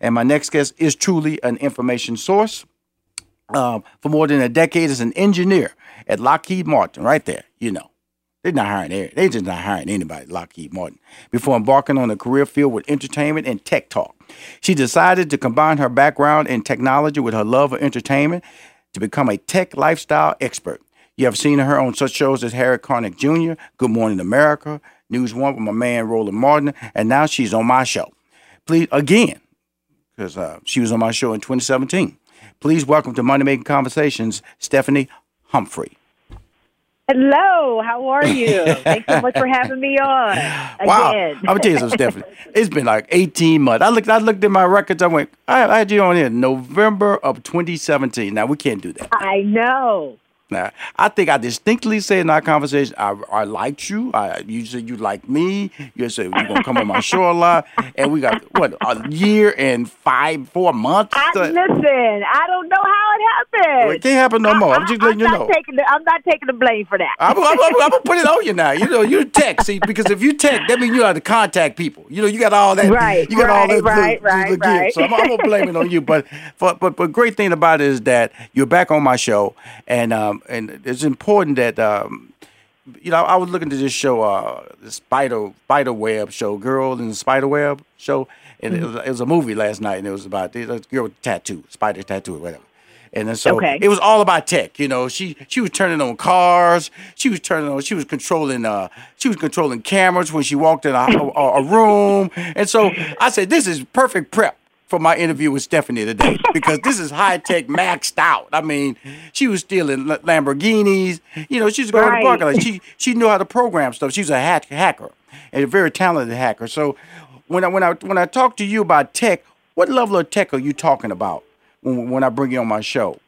And my next guest is truly an information source. Um, for more than a decade as an engineer at Lockheed Martin, right there, you know. They're not hiring they just not hiring anybody Lockheed Martin. Before embarking on a career filled with entertainment and tech talk. She decided to combine her background in technology with her love of entertainment to become a tech lifestyle expert. You have seen her on such shows as Harry Connick Jr., Good Morning America, News One with my man Roland Martin, and now she's on my show. Please, again, because uh, she was on my show in 2017. Please welcome to Money Making Conversations, Stephanie Humphrey. Hello, how are you? Thanks so much for having me on. Again. Wow, I'm gonna tell you something, Stephanie. It's been like 18 months. I looked, I looked at my records. I went, I, I had you on here November of 2017. Now we can't do that. I know. Now, I think I distinctly said in our conversation, I, I liked you. I, you said you like me. You said you're gonna come on my show a lot, and we got what a year and five, four months. I, listen, I don't know how it happened. Well, it can't happen no more. I, am just letting I'm you know. Taking the, I'm not taking the blame for that. I'm, I'm, I'm, I'm, gonna put it on you now. You know, you tech. See, because if you tech, that means you have to contact people. You know, you got all that. Right. You got right, all that. Right. Little, right. little right. So I'm, I'm, gonna blame it on you. But, but but but great thing about it is that you're back on my show, and um and it's important that um you know I was looking to this show uh the spider spider web show girl in the spider web show and Mm-hmm. it, was, it was a movie last night and it was about this girl with tattoo spider tattoo whatever and then so Okay. it was all about tech you know she she was turning on cars she was turning on she was controlling uh she was controlling cameras when she walked in a, a, a room and so I said this is perfect prep for my interview with Stephanie today because this is high tech maxed out. I mean, she was stealing Lamborghinis. You know, she was going Right. to parking lot. She she knew how to program stuff. She was a hack, hacker and a very talented hacker. So when I when I when I talk to you about tech, what level of tech are you talking about when when I bring you on my show,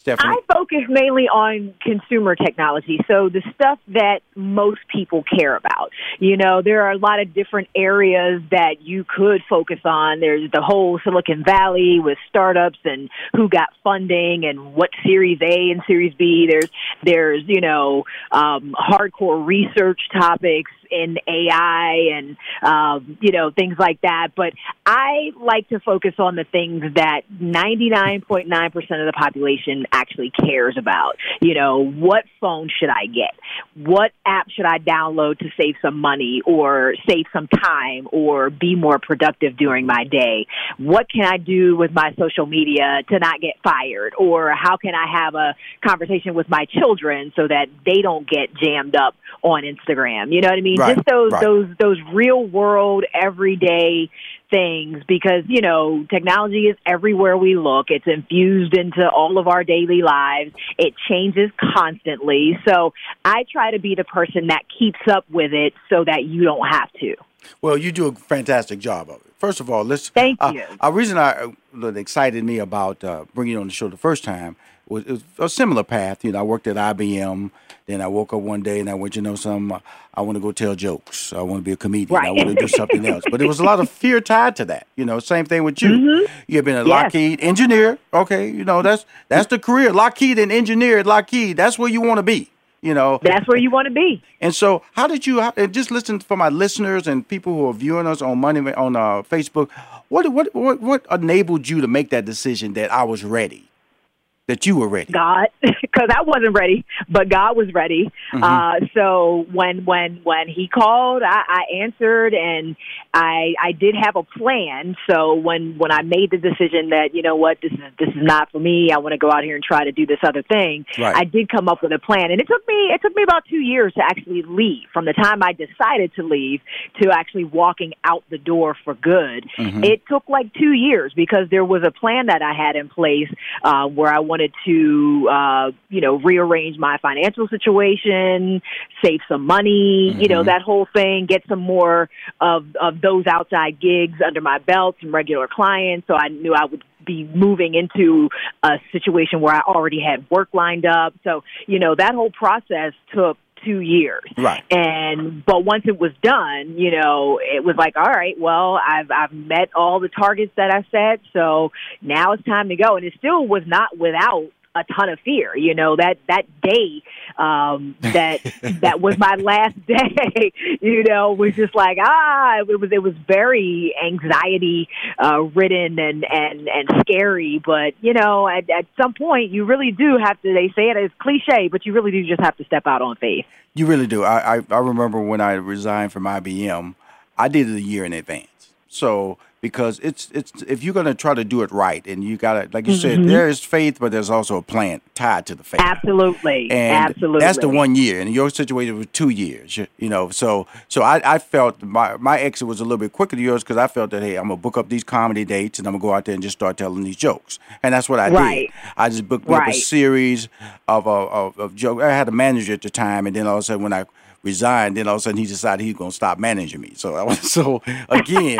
Stephanie? I focus mainly on consumer technology, so the stuff that most people care about. You know, there are a lot of different areas that you could focus on. There's the whole Silicon Valley with startups and who got funding and what Series A and Series B. There's there's you know um, hardcore research topics in AI and um, you know things like that. But I like to focus on the things that 99.9% of the population actually cares about. You know, what phone should I get? What app should I download to save some money or save some time or be more productive during my day? What can I do with my social media to not get fired? Or how can I have a conversation with my children so that they don't get jammed up on Instagram? You know what I mean? Right, Just those right. those those real world everyday things because you know technology is everywhere we look it's infused into all of our daily lives it changes constantly so i try to be the person that keeps up with it so that you don't have to Well, you do a fantastic job of it. First of all, let's. Thank uh, you. A reason I uh, that excited me about uh, bringing you on the show the first time was, it was a similar path. You know, I worked at IBM. Then I woke up one day and I went, you know, some. I want to go tell jokes. I want to be a comedian. I want to do something else. But there was a lot of fear tied to that. You know, same thing with you. You've been a Mm-hmm. Yes. Lockheed engineer. Okay, you know that's that's the career. Lockheed and engineer at Lockheed. That's where you want to be. You know, That's where you want to be. and so, how did you? How, and just listen for my listeners and people who are viewing us on Money on uh, Facebook. What what what what enabled you to make that decision that I was ready, that you were ready? God, because I wasn't ready, but God was ready. Uh, so when when when He called, I, I answered, and I I did have a plan. So when when I made the decision that you know what this is this is not for me, I want to go out here and try to do this other thing. Right. I did come up with a plan, and it took me it took me about two years to actually leave. From the time I decided to leave to actually walking out the door for good, it took like two years because there was a plan that I had in place uh, where I wanted to uh, you know rearrange my financial situation, save some money, you know that whole thing, get some more of of those outside gigs under my belt, some regular clients. So I knew I would be moving into a situation where I already had work lined up. So, you know, that whole process took two years. Right. And but once it was done, you know, it was like, all right, well, I've I've met all the targets that I set, so now it's time to go. And it still was not without a ton of fear. You know, that that day um that that was my last day, you know, was just like, ah, it was it was very anxiety uh ridden and and and scary, but you know, at at some point you really do have to they say it as cliche, but you really do just have to step out on faith. You really do. I, I I remember when I resigned from IBM, I did it a year in advance. So because it's it's if you're gonna try to do it right, and you gotta like you said, there is faith, but there's also a plan tied to the faith. Absolutely. and Absolutely. that's the one year and your situation was two years you, you know so so I, I felt my my exit was a little bit quicker than yours because i felt that hey i'm gonna book up these comedy dates and i'm gonna go out there and just start telling these jokes and that's what i Right. did i just booked me up a series of uh, of, of jokes i had a manager at the time and then all of a sudden when i resigned then all of a sudden he decided he was gonna stop managing me so i was so again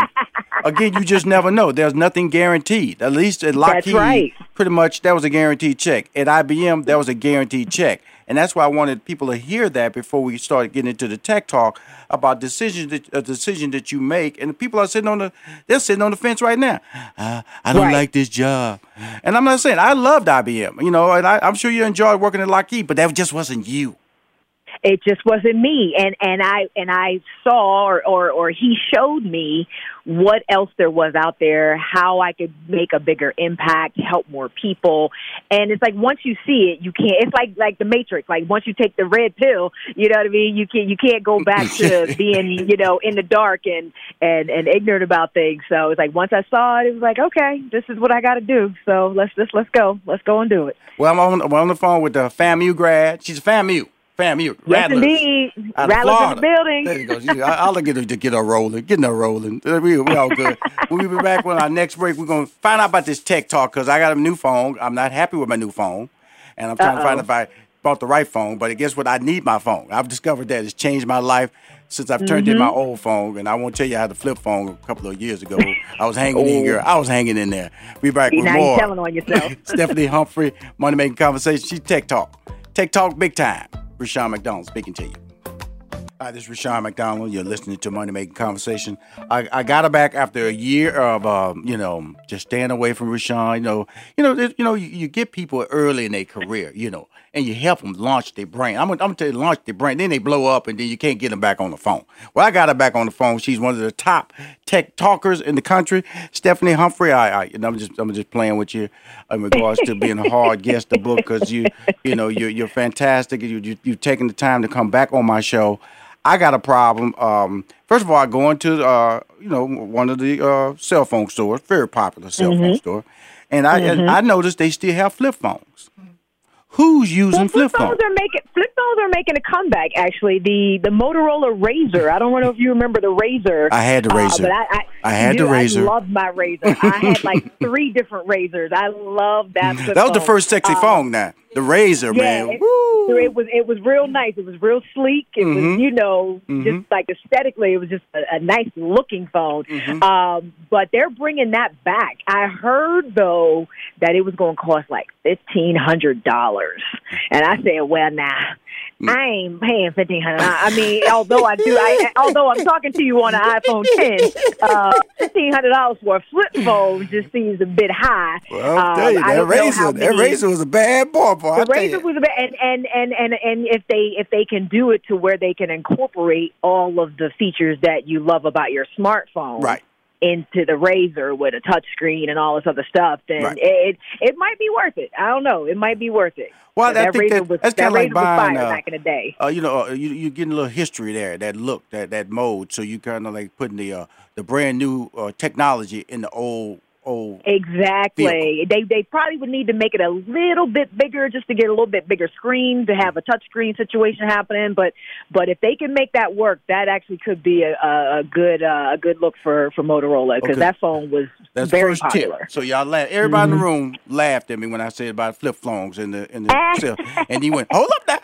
again you just never know there's nothing guaranteed at least at lockheed right. pretty much that was a guaranteed check. At IBM, that was a guaranteed check. And that's why I wanted people to hear that before we started getting into the tech talk about decisions that a decision that you make. And the people are sitting on the they're sitting on the fence right now. Uh, I don't Right. like this job. And I'm not saying I loved IBM, you know, and I, I'm sure you enjoyed working at Lockheed, but that just wasn't you. it just wasn't me and and i and i saw or, or or he showed me what else there was out there how i could make a bigger impact help more people. And it's like once you see it you can't it's like like the matrix. Like once you take the red pill you know what i mean? You can't you can't go back to being you know in the dark and and and ignorant about things. So it's like once i saw it it was like okay this is what i got to do. So let's just let's go. Let's go and do it. Well, I'm on, I'm on the phone with the FAMU grad. She's a FAMU. FAMU. yes Rattlers. indeed out of rattlers in the Florida. building There you go. She- I, I'll get her to get her rolling, getting her rolling. Uh, We, we all good. we'll be back on our next break. We're gonna find out about this tech talk because I got a new phone. I'm not happy with my new phone, and I'm trying to find Uh-oh. if I bought the right phone. But guess what? I need my phone. I've discovered that it's changed my life since I've turned in my old phone. And I won't tell you how to flip phone a couple of years ago. I was hanging in, girl. I was hanging in there. We back with now more. you're telling on yourself Stephanie Humphrey, Money Making Conversation. She's Tech Talk. Tech Talk big time. Rushion McDonald speaking to you. Hi, this is Rushion McDonald. You're listening to Money Making Conversation. I, I got her back after a year of, um, you know, just staying away from Rushion. You know, you know, you know, you, you get people early in their career, you know, and you help them launch their brain. I'm, I'm gonna tell you, launch their brain. Then they blow up, and then you can't get them back on the phone. Well, I got her back on the phone. She's one of the top tech talkers in the country. Stephanie Humphrey. I, I I'm just, I'm just playing with you in regards to being a hard guest the book because you, you know, you're, you're fantastic. You, you, you've taken the time to come back on my show. I got a problem. Um, first of all, I go into uh, you know one of the uh, cell phone stores, very popular cell Mm-hmm. phone store, and I and I noticed they still have flip phones. Who's using flip flip phones? are making flip phones are making a comeback. Actually, the the Motorola Razor. I don't know if you remember the Razor. I had the uh, Razor. but I, I, I had the Razor. I loved my Razor. I had like three different Razors. I love that. That was the first sexy Uh, phone. Now the razor, Yeah, man. it- it was it was real nice. It was real sleek. It Mhm. was you know Mhm. just like aesthetically, it was just a, a nice looking phone. Mhm. Um, but they're bringing that back. I heard though that it was going to cost like fifteen hundred dollars, and I said, well, nah. I ain't paying fifteen hundred. I mean, although I do, I, although I'm talking to you on an iPhone 10, uh, fifteen hundred dollars for a flip phone just seems a bit high. Well, I'll tell you, that don't know how razor, that razor was a bad. I the razor was a bad, and, and and and and if they if they can do it to where they can incorporate all of the features that you love about your smartphone right. Into the razor with a touch screen and all this other stuff, then Right. it it might be worth it. I don't know. It might be worth it. Well, I that think razor that- was that's that kinda like razor was buying, fire uh, back in the day. Uh, you know, uh, you you getting a little history there, that look, that that mode. So you kind of like putting the uh, the brand new uh, technology in the old old. Exactly. They they probably would need to make it a little bit bigger just to get a little bit bigger screen to have a touch screen situation happening. But but if they can make that work, that actually could be a, a, a good uh, a good look for for Motorola because Okay. that phone was That's very first popular. tip. So y'all laugh. Everybody in Mm-hmm. the room laughed at me when I said about flip phones in the in the cell, and he went, "Hold up, now,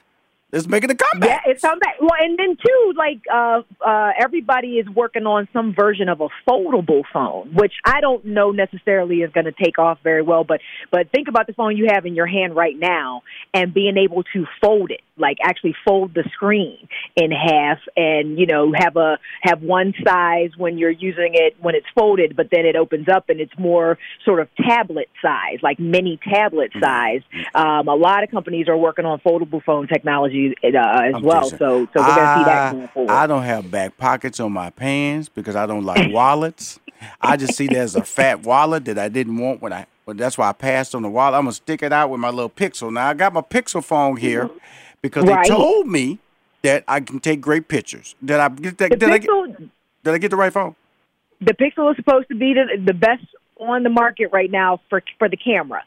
let's make it a comeback." Yeah, it's on that. Well, and then too, like uh, uh, everybody is working on some version of a foldable phone, which I don't know necessarily is going to take off very well. But but think about the phone you have in your hand right now, and being able to fold it, like actually fold the screen in half, and you know have a have one size when you're using it when it's folded, but then it opens up and it's more sort of tablet size, like mini tablet size. Um, a lot of companies are working on foldable phone technology uh, as I'm well. So, so we're going to see that going forward. I don't have back pockets on my pants because I don't like wallets. I just see there's a fat wallet that I didn't want when I. But that's why I passed on the wallet. I'm gonna stick it out with my little Pixel. Now I got my Pixel phone here because Right. they told me that I can take great pictures. Did I get that? Did I get, did I get the right phone? the Pixel is supposed to be the, the best on the market right now for for the camera.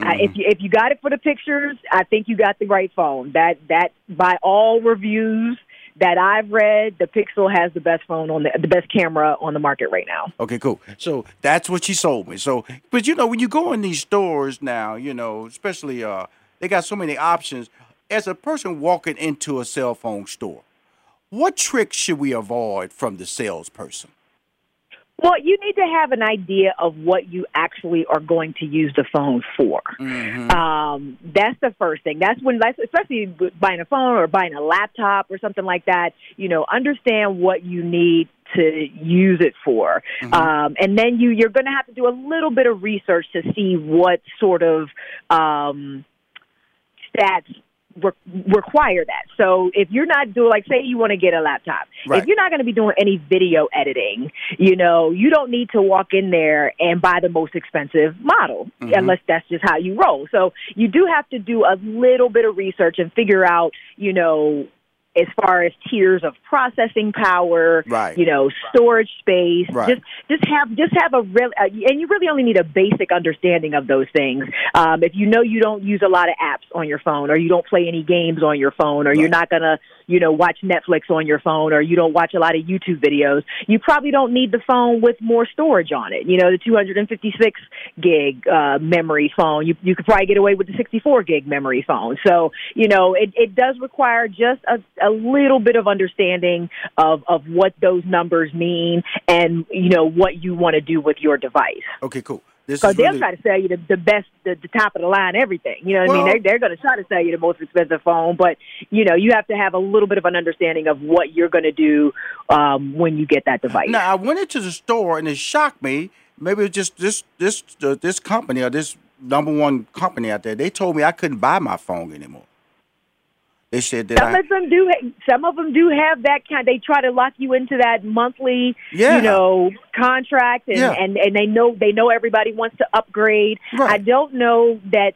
Uh, Mm-hmm. if you if you got it for the pictures, I think you got the right phone. That that by all reviews that I've read, the Pixel has the best phone on the the best camera on the market right now. Okay, cool. So that's what she sold me. So, but you know, when you go in these stores now, you know, especially uh, they got so many options. As a person walking into a cell phone store, what tricks should we avoid from the salesperson? Well, you need to have an idea of what you actually are going to use the phone for. Mm-hmm. Um, that's the first thing. That's when, that's- especially buying a phone or buying a laptop or something like that. You know, understand what you need to use it for, Mm-hmm. um, and then you you're going to have to do a little bit of research to see what sort of um, stats re- require that. So if you're not doing, like, say you want to get a laptop, Right. if you're not going to be doing any video editing, you know, you don't need to walk in there and buy the most expensive model Mm-hmm. unless that's just how you roll. So you do have to do a little bit of research and figure out, you know, as far as tiers of processing power, Right. you know, storage space, Right. just just have just have a real, uh, and you really only need a basic understanding of those things. Um, if you know you don't use a lot of apps on your phone, or you don't play any games on your phone, or you're not gonna, you know, watch Netflix on your phone, or you don't watch a lot of YouTube videos, you probably don't need the phone with more storage on it. You know, the 256 gig uh, memory phone, you you could probably get away with the 64 gig memory phone. So you know, it it does require just a a little bit of understanding of of what those numbers mean and you know what you want to do with your device. Okay, cool. Because they'll really, try to sell you the, the best, the, the top of the line, everything. You know what I mean? They're, they're going to try to sell you the most expensive phone, but you know you have to have a little bit of an understanding of what you're going to do um, when you get that device. Now I went into the store and it shocked me. Maybe it's just this this uh, this company or this number one company out there. They told me I couldn't buy my phone anymore. They said that Some I, of them do. Some of them do have that kind. They try to lock you into that monthly, Yeah. you know, contract, and, Yeah. and and they know they know everybody wants to upgrade. Right. I don't know that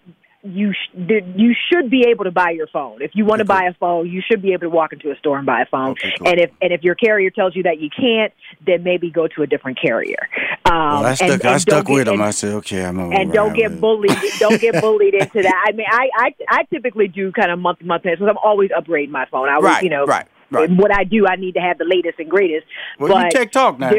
you sh- you should be able to buy your phone. If you want to Okay, cool. buy a phone, you should be able to walk into a store and buy a phone. Okay, cool. And if and if your carrier tells you that you can't, then maybe go to a different carrier. Um, well, I and- stuck and I don't stuck get- with them. and- I said, okay, I'm gonna and don't get bullied. Don't get bullied into that. I mean, I I, I typically do kind of month to month because I'm always upgrading my phone. I was, Right, you know, right. Right. What I do, I need to have the latest and greatest. Well, but you Talk now.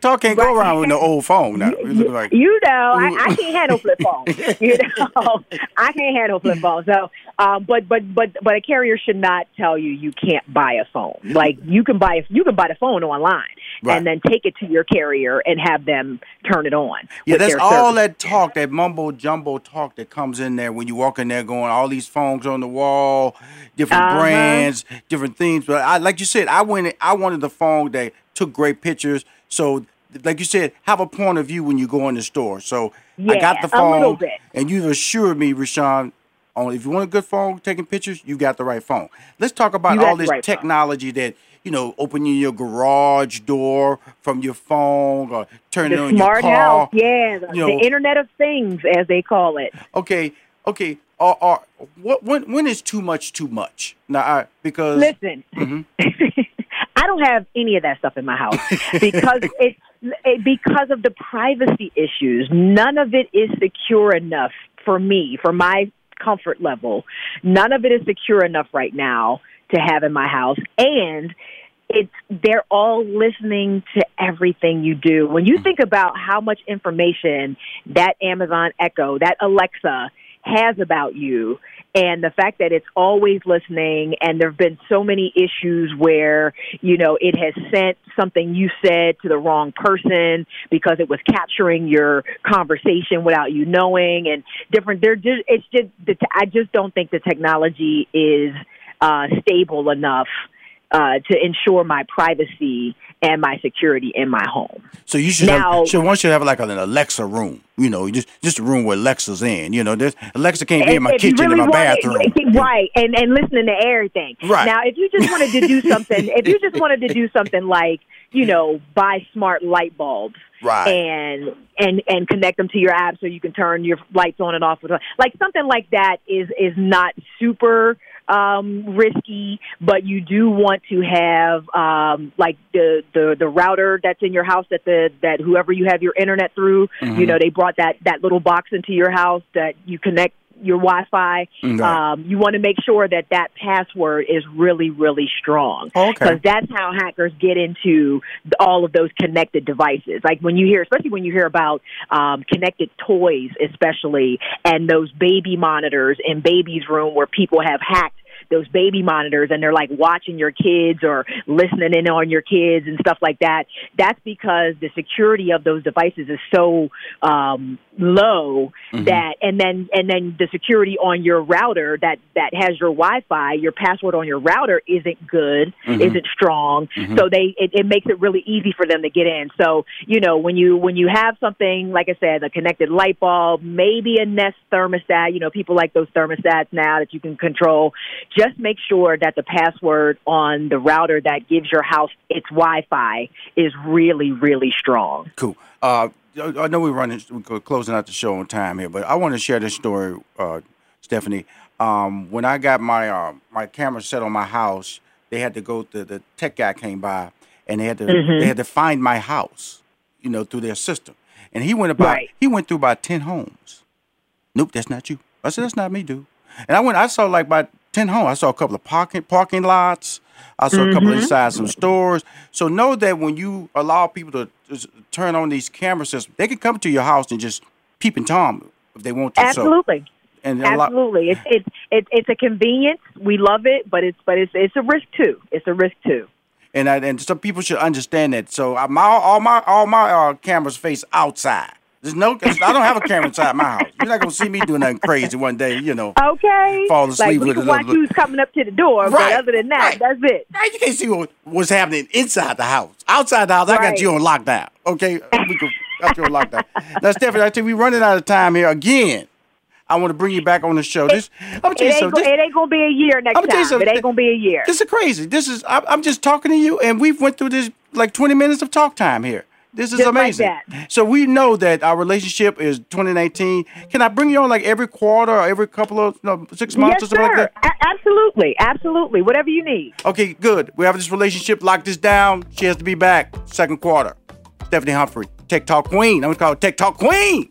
Talk can't go around with no old phone now. You like you know, I, I can't handle flip phones. you know, I can't handle flip phones. So, um, but but but but a carrier should not tell you you can't buy a phone. Like you can buy you can buy the phone online Right. and then take it to your carrier and have them turn it on. Yeah, that's all service. that talk, that mumbo jumbo talk that comes in there when you walk in there going, all these phones on the wall, different Uh-huh. brands, different things. But I, like you said, I went, I wanted the phone that took great pictures. So, like you said, have a point of view when you go in the store. So I got Yeah, the phone, and you've assured me, Rushion, on if you want a good phone taking pictures, you got the right phone. Let's talk about all this right phone. technology that. You know, opening your garage door from your phone or turning the on smart your car. house, yeah, the, you know- the Internet of Things, as they call it. Okay, okay. Are what when when is too much too much? Now, I, because Listen, mm-hmm. I don't have any of that stuff in my house because it, it because of the privacy issues. None of it is secure enough for me, for my comfort level. None of it is secure enough right now to have in my house, and it's they're all listening to everything you do. When you think about how much information that Amazon Echo, that Alexa has about you and the fact that it's always listening and there've been so many issues where you know it has sent something you said to the wrong person because it was capturing your conversation without you knowing and different they're just it's just I just don't think the technology is uh stable enough uh, to ensure my privacy and my security in my home. so you should Now- have, so one should have like an Alexa room. You know, just just a room where Alexa's in. You know, there's Alexa can't be in my kitchen really in my bathroom. right? And and listening to everything. Right. now, if you just wanted to do something, if you just wanted to do something like you know buy smart light bulbs, Right. and and and connect them to your app so you can turn your lights on and off, with like something like that is is not super um risky but you do want to have um like the the the router that's in your house that the that whoever you have your internet through Mm-hmm. you know they brought that that little box into your house that you connect your Wi-Fi. Right. Um, you want to make sure that that password is really, really strong Oh, okay. because that's how hackers get into all of those connected devices. Like when you hear, especially when you hear about um, connected toys, especially, and those baby monitors in baby's room where people have hacked those baby monitors and they're like watching your kids or listening in on your kids and stuff like that. That's because the security of those devices is so um, low mm-hmm. that, and then and then the security on your router that that has your Wi-Fi, your password on your router isn't good, mm-hmm. isn't strong. Mm-hmm. So they it, it makes it really easy for them to get in. So you know when you when you have something like I said, a connected light bulb, maybe a Nest thermostat. You know people like those thermostats now that you can control. Just make sure that the password on the router that gives your house its Wi-Fi is really really strong. Cool. Uh, I know we're running, we're closing out the show on time here, but I want to share this story, uh, Stephanie. Um, when I got my uh, my camera set on my house, they had to go. The, the tech guy came by, and they had to they had to find my house, you know, through their system. And he went about Right. he went through about ten homes. Nope, that's not you. I said that's not me, dude. And I went. I saw like about ten homes. I saw a couple of parking parking lots. I saw a couple inside some stores. So know that when you allow people to turn on these camera systems, they can come to your house and just peep and tom if they want to. Absolutely. So, and a lot, Absolutely, it's it's it's it's a convenience. We love it, but it's but it's it's a risk too. It's a risk too. and I, and some people should understand that. So my all my all my uh, cameras face outside. There's no. I don't have a camera inside my house. You're not gonna see me doing nothing crazy one day. You know. Okay. Fall asleep like we with can a watch who's coming up to the door, Right, but other than that, right. that's it. Now you can't see what, what's happening inside the house. Outside the house, right. I got you on lockdown. Okay, we go, got you on lockdown. Now, Stephanie, I tell you, we're running out of time here again. I want to bring you back on the show. This, I'm tell you something. This, it ain't gonna be a year next you time. something. It ain't gonna be a year. this is crazy. This is. I, I'm just talking to you, and we've went through this like 20 minutes of talk time here. This is Just like amazing. that. So we know that our relationship is 2019. Can I bring you on like every quarter or every couple of no, six months yes, or something sir. like that? A- absolutely, absolutely. Whatever you need. Okay, good. We have this relationship. Lock this down. She has to be back second quarter. Stephanie Humphrey, Tech Talk Queen. I'm gonna call her Tech Talk Queen.